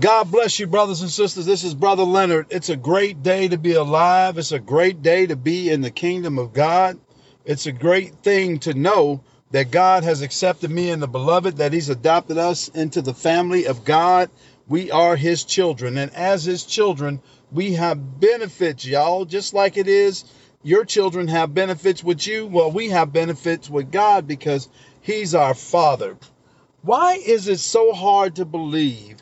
God bless you, brothers and sisters. This is Brother Leonard. It's a great day to be alive. It's a great day to be in the kingdom of God. It's a great thing to know that God has accepted me and the beloved, that He's adopted us into the family of God. We are His children. And as His children, we have benefits, y'all, just like it is. Your children have benefits with you. Well, we have benefits with God because He's our Father. Why is it so hard to believe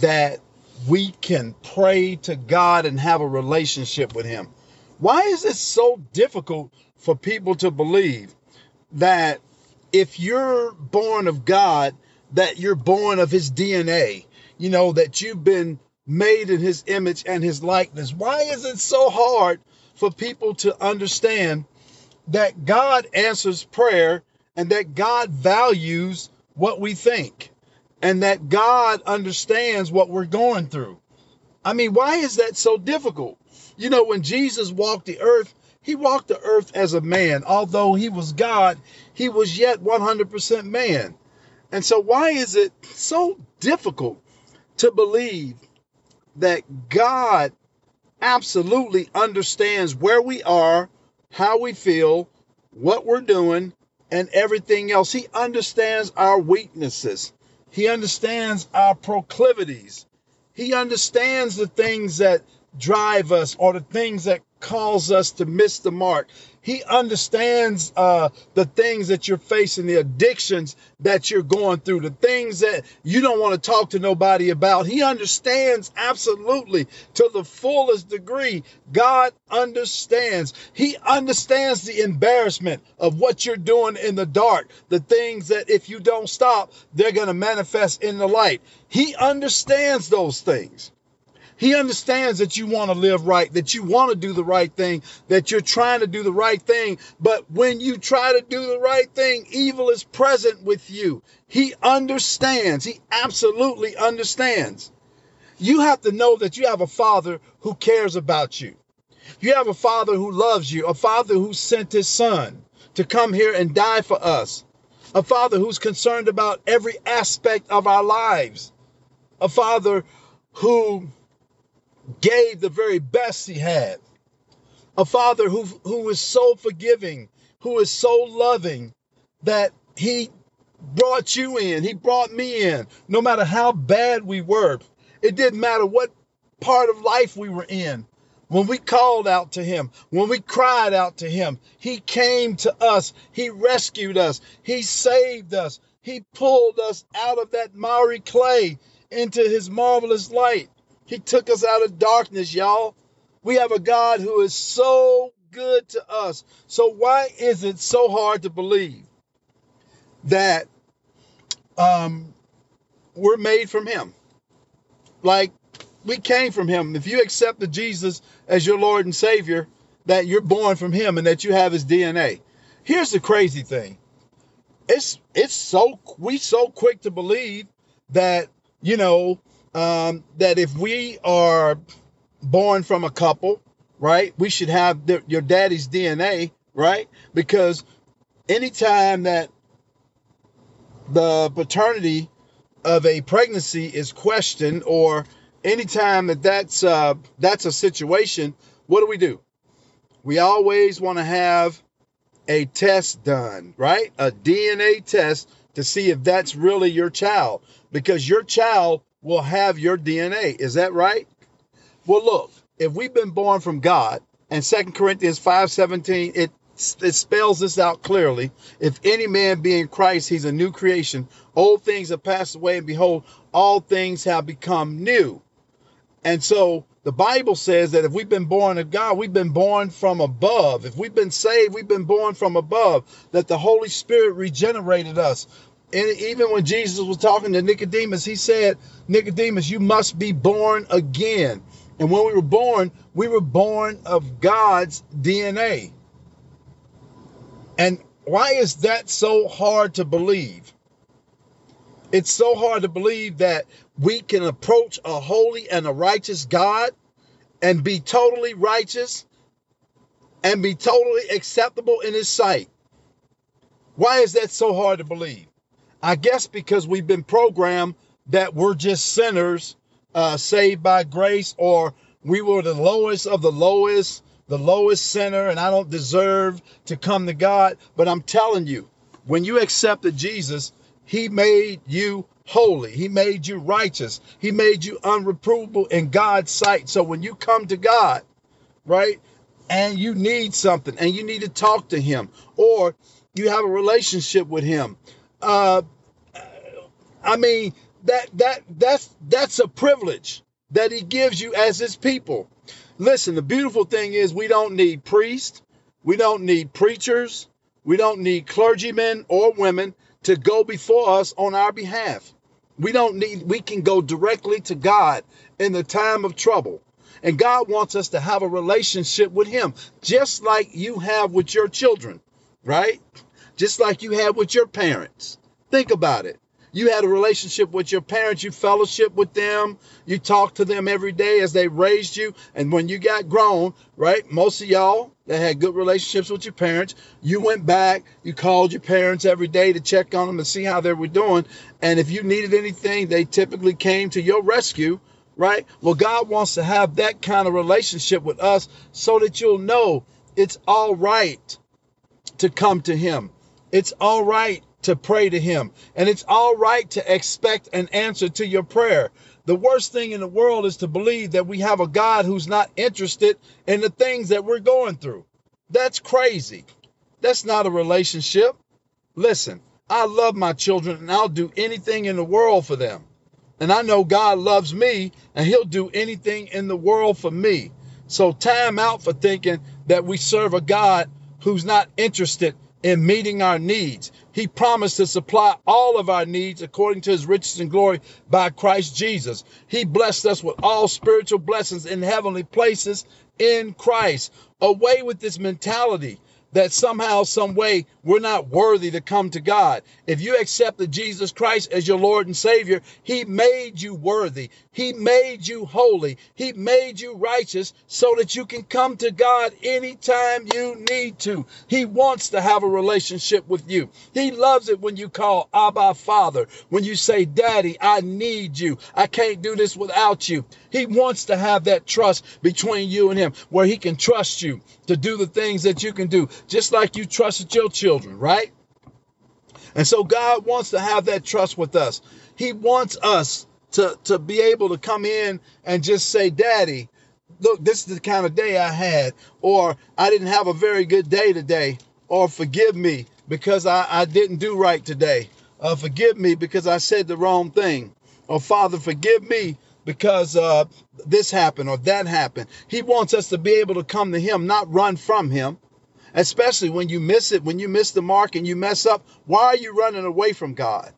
that we can pray to God and have a relationship with Him? Why is it so difficult for people to believe that if you're born of God, that you're born of His DNA? You know, that you've been made in His image and His likeness. Why is it so hard for people to understand that God answers prayer and that God values what we think? And that God understands what we're going through. I mean, why is that so difficult? You know, when Jesus walked the earth, he walked the earth as a man. Although he was God, he was yet 100% man. And so, why is it so difficult to believe that God absolutely understands where we are, how we feel, what we're doing, and everything else? He understands our weaknesses. He understands our proclivities. He understands the things that drive us or the things that cause us to miss the mark. He understands uh, the things that you're facing, the addictions that you're going through, the things that you don't want to talk to nobody about. He understands absolutely to the fullest degree. God understands. He understands the embarrassment of what you're doing in the dark, the things that if you don't stop, they're going to manifest in the light. He understands those things. He understands that you want to live right, that you want to do the right thing, that you're trying to do the right thing. But when you try to do the right thing, evil is present with you. He understands. He absolutely understands. You have to know that you have a father who cares about you. You have a father who loves you, a father who sent his son to come here and die for us, a father who's concerned about every aspect of our lives, a father who gave the very best he had. A father who, who is so forgiving, who is so loving that he brought you in, he brought me in, no matter how bad we were. It didn't matter what part of life we were in. When we called out to him, when we cried out to him, he came to us. He rescued us. He saved us. He pulled us out of that miry clay into his marvelous light. He took us out of darkness, y'all. We have a God who is so good to us. So why is it so hard to believe that um, we're made from Him? Like we came from Him. If you accepted Jesus as your Lord and Savior, that you're born from Him and that you have His DNA. Here's the crazy thing. It's it's so we so quick to believe that you know um, that if we are born from a couple, right, we should have the, your daddy's DNA, right? Because anytime that the paternity of a pregnancy is questioned, or anytime that that's uh, that's a situation, what do we do? We always want to have a test done, right? A DNA test to see if that's really your child, because your child will have your DNA. Is that right? Well, look, if we've been born from God, and Second Corinthians 5:17, it it spells this out clearly. If any man be in Christ, he's a new creation. Old things have passed away, and behold, all things have become new. And so the Bible says that if we've been born of God, we've been born from above. If we've been saved, we've been born from above. That the Holy Spirit regenerated us. And even when Jesus was talking to Nicodemus, he said, Nicodemus, you must be born again. And when we were born, we were born of God's DNA. And why is that so hard to believe? It's so hard to believe that we can approach a holy and a righteous God and be totally righteous and be totally acceptable in His sight. Why is that so hard to believe? I guess because we've been programmed that we're just sinners uh, saved by grace, or we were the lowest of the lowest, the lowest sinner, and I don't deserve to come to God. But I'm telling you, when you accepted Jesus, He made you holy. He made you righteous. He made you unreprovable in God's sight. So when you come to God, right, and you need something and you need to talk to Him, or you have a relationship with Him, uh, I mean that that that's that's a privilege that He gives you as His people. Listen, the beautiful thing is we don't need priests, we don't need preachers, we don't need clergymen or women to go before us on our behalf. We don't need, we can go directly to God in the time of trouble. And God wants us to have a relationship with Him, just like you have with your children, right? Just like you had with your parents. Think about it. You had a relationship with your parents, you fellowship with them, you talk to them every day as they raised you. And when you got grown, right? Most of y'all that had good relationships with your parents, you went back, you called your parents every day to check on them and see how they were doing. And if you needed anything, they typically came to your rescue, right? Well, God wants to have that kind of relationship with us so that you'll know it's all right to come to Him. It's all right to pray to him. And it's all right to expect an answer to your prayer. The worst thing in the world is to believe that we have a God who's not interested in the things that we're going through. That's crazy. That's not a relationship. Listen, I love my children and I'll do anything in the world for them. And I know God loves me and he'll do anything in the world for me. So time out for thinking that we serve a God who's not interested in meeting our needs. He promised to supply all of our needs according to his riches and glory by Christ Jesus. He blessed us with all spiritual blessings in heavenly places in Christ. Away with this mentality that somehow, some way, we're not worthy to come to God. If you accepted Jesus Christ as your Lord and Savior, He made you worthy. He made you holy. He made you righteous so that you can come to God anytime you need to. He wants to have a relationship with you. He loves it when you call Abba Father, when you say, Daddy, I need you. I can't do this without you. He wants to have that trust between you and Him where He can trust you to do the things that you can do, just like you trusted your children, right? And so God wants to have that trust with us. He wants us to, to be able to come in and just say, Daddy, look, this is the kind of day I had, or I didn't have a very good day today, or forgive me because I, I didn't do right today, uh, forgive me because I said the wrong thing, or Father, forgive me because uh, this happened or that happened. He wants us to be able to come to Him, not run from Him. Especially when you miss it, when you miss the mark and you mess up, why are you running away from God?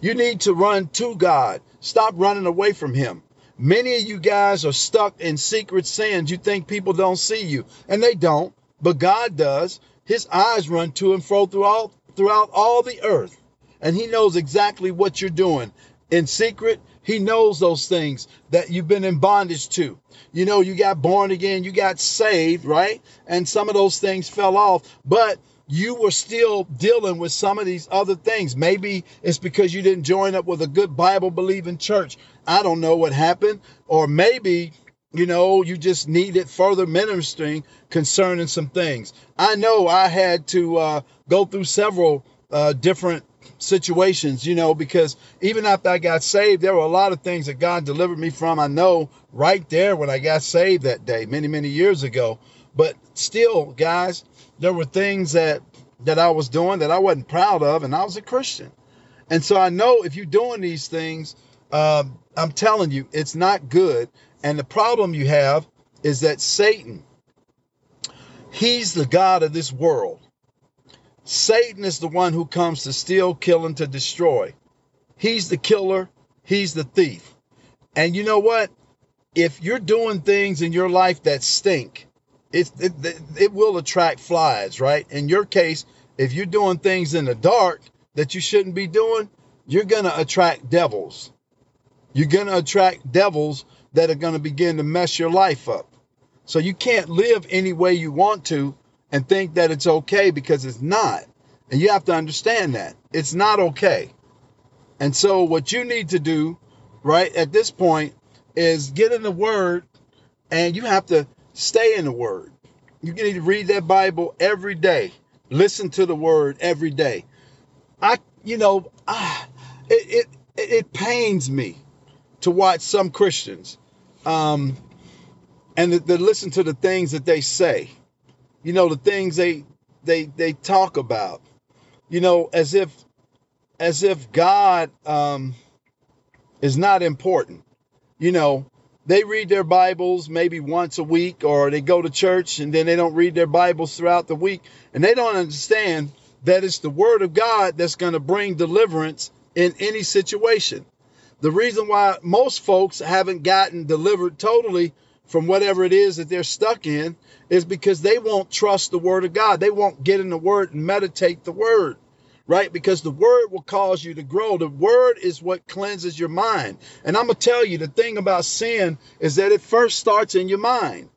You need to run to God. Stop running away from Him. Many of you guys are stuck in secret sins. You think people don't see you, and they don't, but God does. His eyes run to and fro throughout throughout all the earth, and He knows exactly what you're doing in secret he knows those things that you've been in bondage to. You know, you got born again, you got saved, right? And some of those things fell off, but you were still dealing with some of these other things. Maybe it's because you didn't join up with a good Bible believing church. I don't know what happened. Or maybe, you know, you just needed further ministering concerning some things. I know I had to uh, go through several uh, different situations, you know, because even after I got saved, there were a lot of things that God delivered me from. I know right there when I got saved that day, many, many years ago. But still, guys, there were things that that I was doing that I wasn't proud of, and I was a Christian. And so I know if you're doing these things, um, I'm telling you, it's not good. And the problem you have is that Satan, he's the God of this world. Satan is the one who comes to steal, kill, and to destroy. He's the killer, he's the thief. And you know what? If you're doing things in your life that stink, it, it, it will attract flies, right? In your case, if you're doing things in the dark that you shouldn't be doing, you're going to attract devils. You're going to attract devils that are going to begin to mess your life up. So you can't live any way you want to and think that it's okay because it's not. And you have to understand that it's not okay. And so, what you need to do, right, at this point, is get in the word and you have to stay in the word. You need to read that Bible every day. Listen to the word every day. I, you know, I, it, it, it pains me to watch some Christians um, and to, to listen to the things that they say. You know, the things they they they talk about. You know, as if as if God um, is not important. You know, they read their Bibles maybe once a week, or they go to church and then they don't read their Bibles throughout the week, and they don't understand that it's the Word of God that's going to bring deliverance in any situation. The reason why most folks haven't gotten delivered totally from whatever it is that they're stuck in is because they won't trust the Word of God. They won't get in the Word and meditate the Word right? Because the word will cause you to grow. The word is what cleanses your mind. And I'm going to tell you the thing about sin is that it first starts in your mind,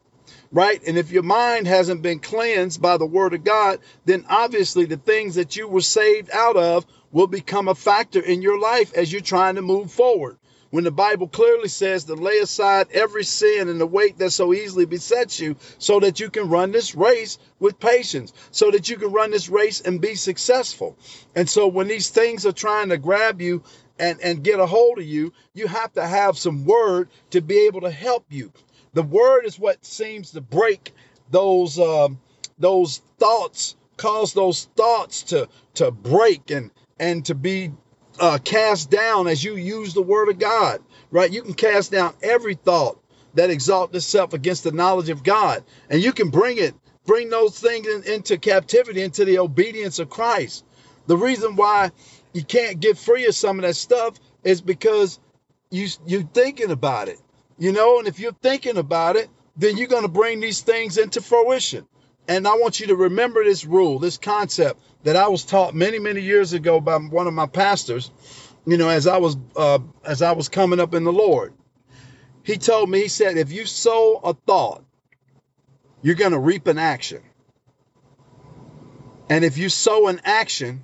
right? And if your mind hasn't been cleansed by the word of God, then obviously the things that you were saved out of will become a factor in your life as you're trying to move forward when the Bible clearly says to lay aside every sin and the weight that so easily besets you so that you can run this race with patience, so that you can run this race and be successful. And so when these things are trying to grab you and, and get a hold of you, you have to have some word to be able to help you. The word is what seems to break those um, those thoughts, cause those thoughts to to break and and to be uh, cast down as you use the word of God, right? You can cast down every thought that exalts itself against the knowledge of God, and you can bring it, bring those things in, into captivity, into the obedience of Christ. The reason why you can't get free of some of that stuff is because you you're thinking about it, you know. And if you're thinking about it, then you're going to bring these things into fruition. And I want you to remember this rule, this concept that I was taught many, many years ago by one of my pastors, you know, as I was uh, as I was coming up in the Lord. He told me, he said, if you sow a thought, you're going to reap an action. And if you sow an action,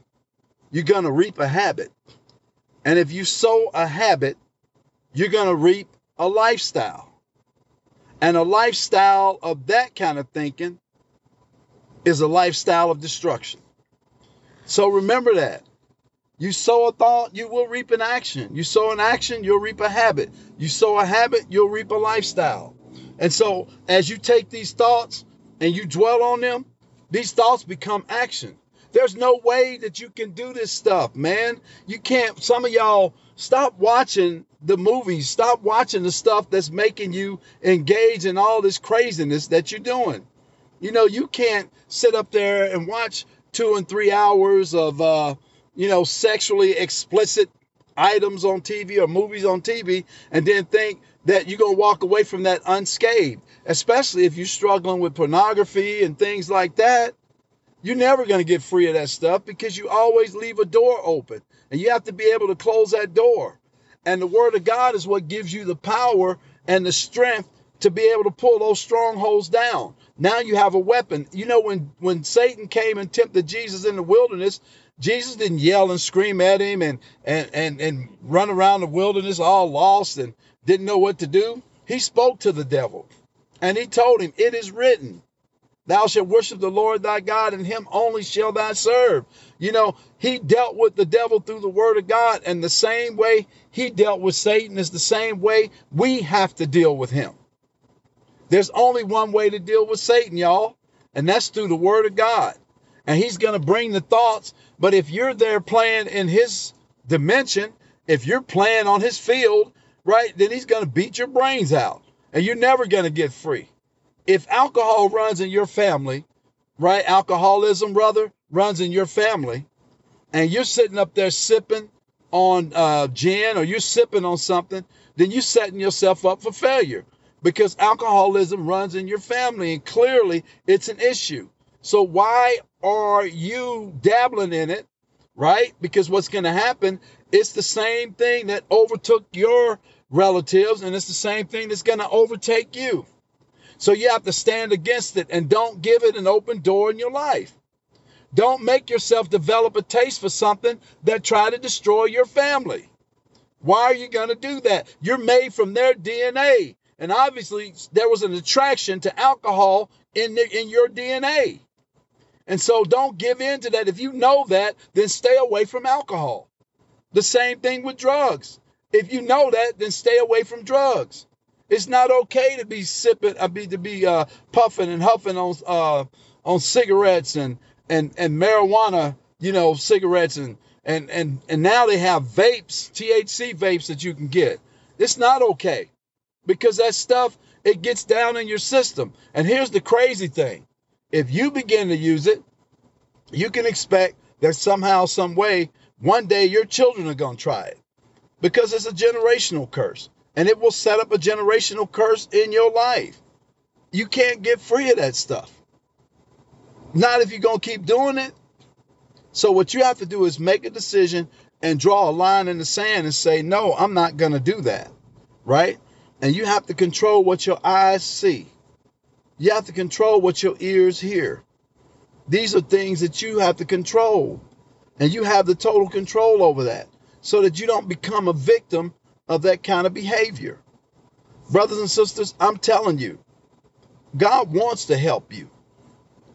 you're going to reap a habit. And if you sow a habit, you're going to reap a lifestyle. And a lifestyle of that kind of thinking is a lifestyle of destruction. So remember that. You sow a thought, you will reap an action. You sow an action, you'll reap a habit. You sow a habit, you'll reap a lifestyle. And so as you take these thoughts and you dwell on them, these thoughts become action. There's no way that you can do this stuff, man. You can't, some of y'all stop watching the movies, stop watching the stuff that's making you engage in all this craziness that you're doing. You know, you can't sit up there and watch two and three hours of, uh, you know, sexually explicit items on TV or movies on TV and then think that you're going to walk away from that unscathed, especially if you're struggling with pornography and things like that. You're never going to get free of that stuff because you always leave a door open and you have to be able to close that door. And the word of God is what gives you the power and the strength to be able to pull those strongholds down. Now you have a weapon. You know, when, when Satan came and tempted Jesus in the wilderness, Jesus didn't yell and scream at him and, and, and, and run around the wilderness all lost and didn't know what to do. He spoke to the devil and he told him, It is written, Thou shalt worship the Lord thy God, and him only shall thou serve. You know, he dealt with the devil through the word of God, and the same way he dealt with Satan is the same way we have to deal with him. There's only one way to deal with Satan, y'all, and that's through the word of God. And he's going to bring the thoughts. But if you're there playing in his dimension, if you're playing on his field, right, then he's going to beat your brains out and you're never going to get free. If alcohol runs in your family, right, alcoholism, brother, runs in your family, and you're sitting up there sipping on uh, gin or you're sipping on something, then you're setting yourself up for failure because alcoholism runs in your family and clearly it's an issue. So why are you dabbling in it, right? Because what's going to happen, it's the same thing that overtook your relatives and it's the same thing that's going to overtake you. So you have to stand against it and don't give it an open door in your life. Don't make yourself develop a taste for something that try to destroy your family. Why are you going to do that? You're made from their DNA. And obviously, there was an attraction to alcohol in, the, in your DNA. And so don't give in to that. If you know that, then stay away from alcohol. The same thing with drugs. If you know that, then stay away from drugs. It's not okay to be sipping, uh, be to be uh, puffing and huffing on uh, on cigarettes and and and marijuana, you know, cigarettes and and and and now they have vapes, THC vapes that you can get. It's not okay because that stuff it gets down in your system. And here's the crazy thing: if you begin to use it, you can expect that somehow, some way, one day your children are going to try it because it's a generational curse and it will set up a generational curse in your life. You can't get free of that stuff. Not if you're going to keep doing it. So, what you have to do is make a decision and draw a line in the sand and say, No, I'm not going to do that. Right? And you have to control what your eyes see. You have to control what your ears hear. These are things that you have to control. And you have the total control over that so that you don't become a victim of that kind of behavior. Brothers and sisters, I'm telling you, God wants to help you,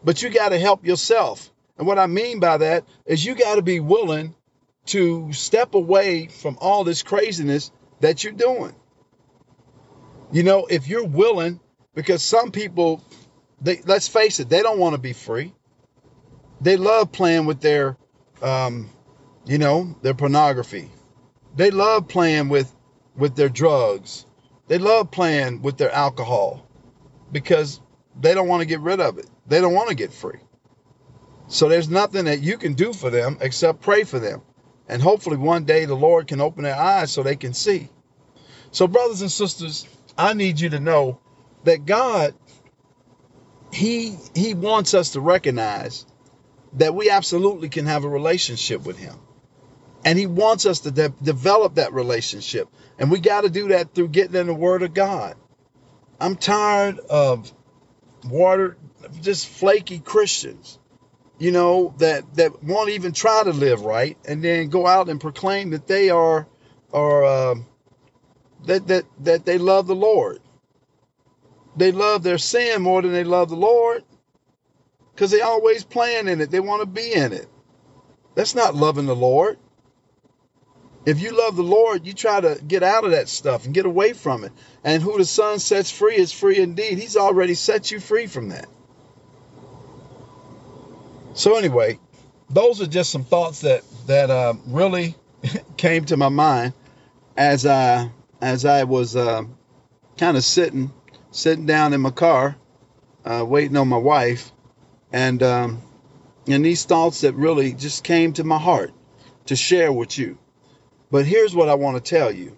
but you got to help yourself. And what I mean by that is you got to be willing to step away from all this craziness that you're doing. You know, if you're willing, because some people, they let's face it, they don't want to be free. They love playing with their um, you know, their pornography. They love playing with with their drugs. They love playing with their alcohol because they don't want to get rid of it. They don't want to get free. So there's nothing that you can do for them except pray for them. And hopefully one day the Lord can open their eyes so they can see. So brothers and sisters, I need you to know that God he he wants us to recognize that we absolutely can have a relationship with him. And he wants us to de- develop that relationship. And we got to do that through getting in the word of God. I'm tired of water, just flaky Christians, you know, that, that won't even try to live right and then go out and proclaim that they are, are, uh, that, that, that they love the Lord. They love their sin more than they love the Lord because they always playing in it. They want to be in it. That's not loving the Lord. If you love the Lord, you try to get out of that stuff and get away from it. And who the Son sets free is free indeed. He's already set you free from that. So anyway, those are just some thoughts that that uh, really came to my mind as I as I was uh, kind of sitting sitting down in my car, uh, waiting on my wife, and um, and these thoughts that really just came to my heart to share with you. But here's what I want to tell you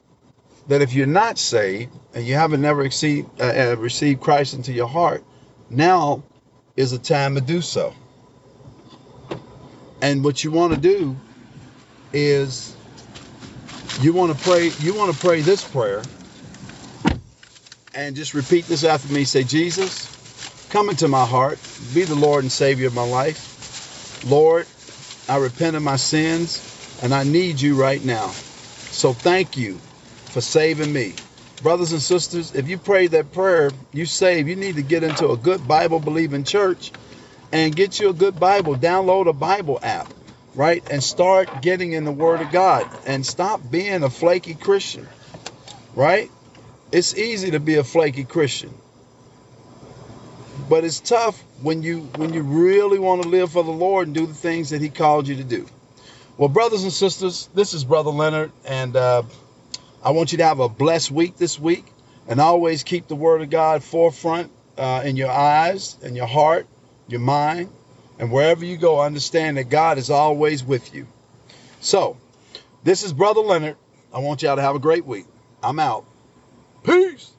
that if you're not saved and you haven't never uh, uh, received Christ into your heart, now is a time to do so. And what you want to do is you want to pray you want to pray this prayer and just repeat this after me say Jesus come into my heart be the Lord and Savior of my life Lord I repent of my sins and I need you right now so thank you for saving me. Brothers and sisters, if you pray that prayer, you save. You need to get into a good Bible believing church and get you a good Bible. Download a Bible app, right? And start getting in the Word of God and stop being a flaky Christian, right? It's easy to be a flaky Christian. But it's tough when you when you really want to live for the Lord and do the things that he called you to do. Well, brothers and sisters, this is Brother Leonard, and uh, I want you to have a blessed week this week, and always keep the Word of God forefront uh, in your eyes, in your heart, your mind, and wherever you go, understand that God is always with you. So, this is Brother Leonard. I want y'all to have a great week. I'm out. Peace.